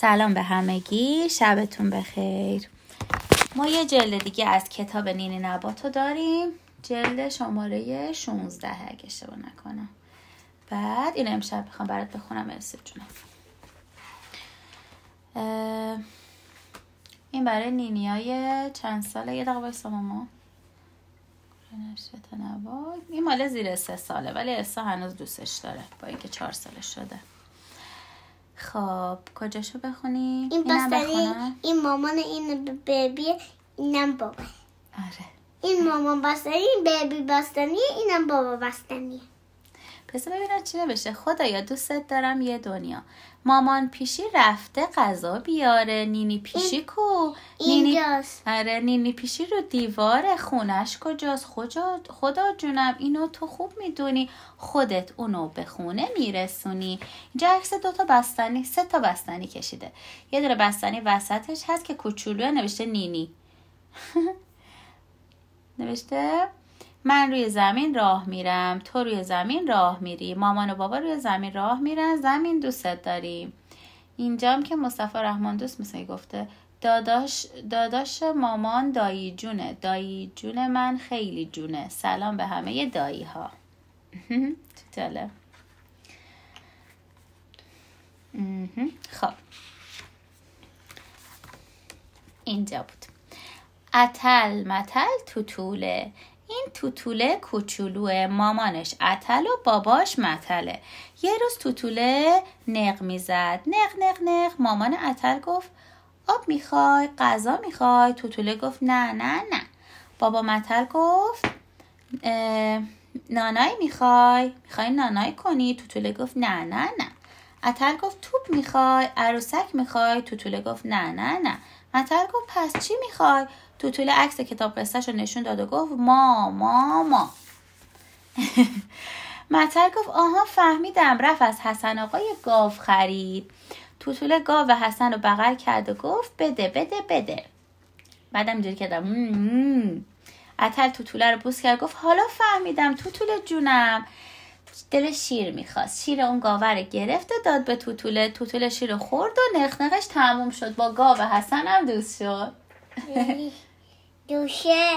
سلام به همگی. شبتون بخیر. ما یه جلد دیگه از کتاب نینی نباتو داریم. جلد شماره 16 اگه اشتباه نکنم. بعد این امشب می‌خوام برات بخونم. ارسی جونم. این برای نینی های چند ساله؟ یه دقیقه بایستا ماما. این مال زیر سه ساله ولی ارسا هنوز دوستش داره با اینکه چهار ساله شده. خب کجاشو بخونی؟ این بستنی این مامان این بیبی اینم بابا آره. این مامان بستنی این بیبی بستنی اینم بابا بستنی پس ببینم چی نوشته. خدایا دوستت دارم یه دنیا. مامان پیشی رفته غذا بیاره. نینی پیشی کو؟ نینی آره نینی پیشی رو دیوار خونش کجاست؟ خدا, خدا جونم اینو تو خوب می‌دونی. خودت اونو به خونه میرسونی. اینجا عکس دوتا بستنی سه تا بستنی کشیده. یه دونه بستنی وسطش هست که کوچولو نوشته نینی. نوشته؟ من روی زمین راه میرم تو روی زمین راه میری مامان و بابا روی زمین راه میرن زمین دوستت داریم اینجام که مصطفی رحمان دوست مثل گفته داداش, داداش مامان دایی جونه دایی جون من خیلی جونه. سلام به همه دایی ها خب. اینجا بود. اتل متل توتوله این توتوله کوچولوه مامانش اتل و باباش متله یه روز توتوله نق می‌زد. نق نق نق. مامان اتل گفت آب می‌خوای غذا می‌خوای؟ توتوله گفت نه نه نه. بابا متل گفت نانای می‌خوای؟ می‌خوای نانای کنی؟ توتوله گفت نه نه نه. اتل گفت توپ می‌خوای؟ عروسک می‌خوای؟ توتوله گفت نه نه نه. متل گفت پس چی می‌خوای؟ توتوله عکس کتاب قصهش رو نشون داد و گفت ما ما ما. متل گفت آها فهمیدم رفت از حسن آقای گاو خرید. توتوله گاو حسن رو بغل کرد و گفت بده بده بده. بعدم اینجوری کردم اتل توتوله رو بوس کرد گفت حالا فهمیدم توتوله جونم. دل شیر می‌خواست. شیر اون گاوه رو گرفت و داد به توتوله. توتوله شیر خورد و نخنقش تموم شد. با گاو حسن هم دوست شد. دوشه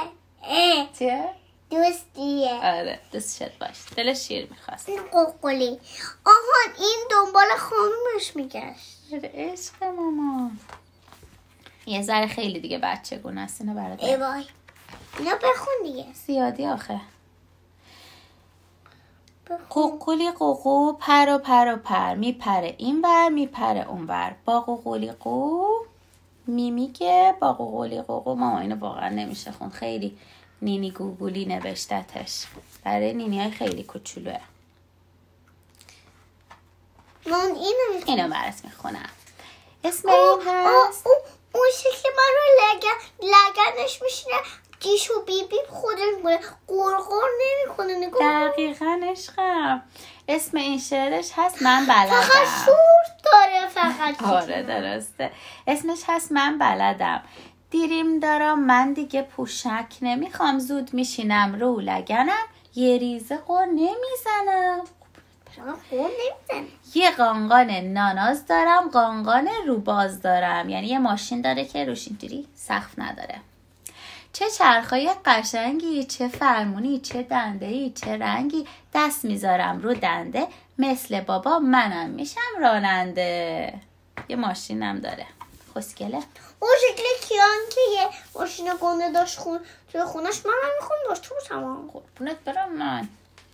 چیه؟ دوستیه. آره دوست شد باش. دل شیر می‌خواست. قوقلی. آهان این دنبال خانومش میگشت. عشق ماما. یه ذره خیلی دیگه بچه گونه است اینو برات اینا بخون دیگه. زیادی آخه. قوقولی قوقو پر و پر و پر. میپره این ور میپره اون ور. با قوقولی قو میمیگه با قوقولی قوقو. ماما اینو واقعا نمیشه خون خیلی نینی گوگولی نوشتتش. برای نینی های خیلی کوچولوه. من اینو اینو برات می‌خونم. اسم این هست. اون شکل من رو لگن لگنش میشینه. دیش و بی بی خودش می‌کنه. قرقر نمی‌کنه نگاه دقیقا عشقم. اسم این شعرش هست من بلدم. فقط شورت داره فقط آره درسته. اسمش هست من بلدم. دیریم دارم من دیگه پوشک نمی‌خوام. زود میشینم رو لگنم. یه ریزه قر نمی‌زنم. یه قانقان ناناز دارم قانقان روباز دارم. یعنی یه ماشین داره که روش اینجوری سقف نداره. چه چرخای قشنگی چه فرمونی چه دنده ای چه رنگی دست می‌ذارم رو دنده. مثل بابا منم میشم راننده. یه ماشینم داره. خوشگله. اون شکل کیان که یه ماشین گنده داشت خون توی خونش من هم میخون داشت تو تمام. قربونت برم من.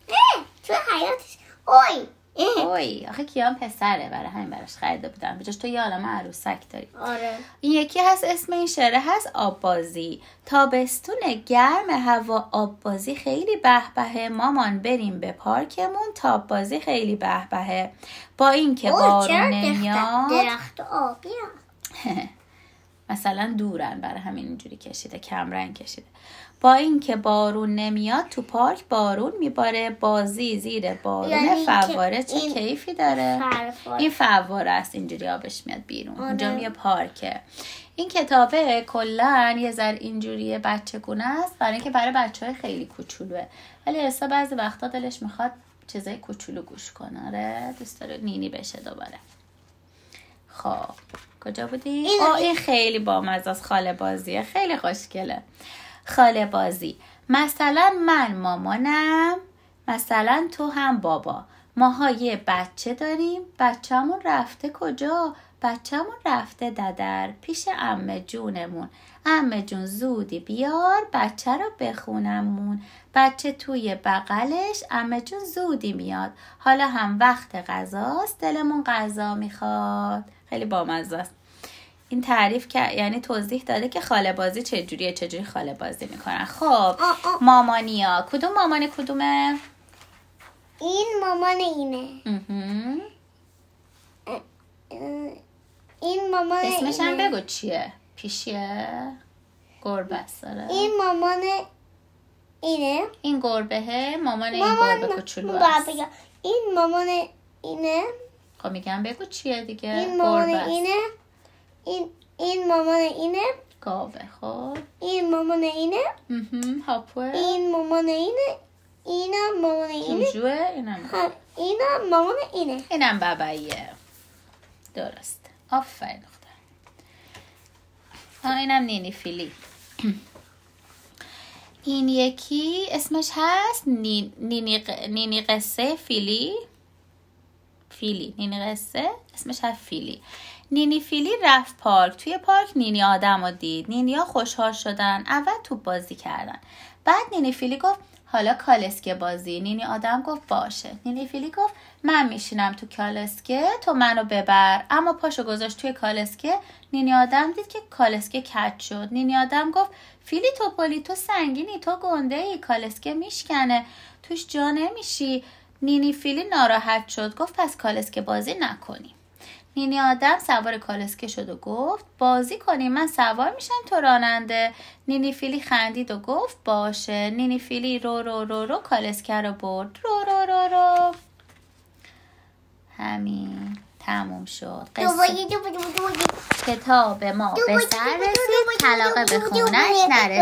نه توی حیاتش. اوی! اوی آخه کیان پسره برای همین براش خریده بودم. بجاش تو یه عالم عروسک داری. آره. این یکی هست اسم این شعره هست آببازی. تابستون گرم هوا آببازی خیلی به مامان بریم به پارکمون تاب بازی خیلی به با اینکه بارون نمیاد. درخت آبی مثلا دورن برای همین اینجوری کشیده کمرنگ کشیده. با اینکه بارون نمیاد تو پارک بارون میباره بازی زیر بارون یعنی فواره چه این کیفی داره. فرفار. این فواره است اینجوری آبش میاد بیرون. آره. اونجا یه پارکه. این کتابه کلا یه ذر اینجوری بچه گونه است. برای اینکه برای بچه های خیلی کوچولوه. ولی اصلا بعضی وقتا دلش می‌خواد چیزای کوچولو گوش کنه. آره دوست داره نینی بشه دوباره. خب کجا بودی؟ این- آه این خیلی بامزه است. خاله بازیه. خیلی خوشگله. خاله بازی. مثلا من مامانم مثلا تو هم بابا. ماها یه بچه داریم. بچهمون رفته کجا؟ بچهمون رفته ددر پیش امه جونمون. امه جون زودی بیار بچه رو بخونمون. بچه توی بغلش امه جون زودی میاد. حالا هم وقت غذاست دلمون غذا می‌خواد. خیلی بامزه است. این تعریف که یعنی توضیح داده که خاله بازی چجوریه چجوری خاله بازی می‌کنن. خب. مامانیا. کدوم مامانی کدومه؟ این مامان اینه. این مامان اسمش هم. بگو چیه؟ پیشیه؟ گربه آره. این مامان اینه. این گربهه؟ مامان این مامان گربه کوچولو. این مامان اینه. خب میگم بگو چیه دیگه؟ این مامان. اینه. این این مامان اینه. گاوه خب. این مامان اینه. هاپوه. این مامان اینه. اینم مامان اینه. جوجوه اینم. هم اینم مامان اینه. اینم بباییه درست. آفرین دختر اینم نینی فیلی. این یکی اسمش هست نی- نینی, نینی قصه فیلی. فیلی نینی قصه اسمش هست فیلی. نینی فیلی رفت پارک. توی پارک نینی آدم رو دید. نینی ها خوشحال شدن. اول توپ بازی کردن. بعد نینی فیلی گفت حالا کالسکه بازی. نینی آدم گفت باشه. نینی فیلی گفت من میشینم تو کالسکه تو منو ببر. اما پاشو گذاشت توی کالسکه. نینی آدم دید که کالسکه کج شد. نینی آدم گفت فیلی توپالی تو سنگینی تو گنده ای کالسکه میشکنه. توش جا نمیشی. نینی فیلی ناراحت شد گفت پس کالسکه بازی نکنی نینی آدم سوار کالسکه شد و گفت بازی کنیم من سوار میشم تو راننده. نینی فیلی خندید و گفت باشه. نینی فیلی رو رو رو رو کالسکه رو برد. رو رو رو رو. همین. تموم شد. کتاب ما به سر رسید. کلاقه به خونش نرسید.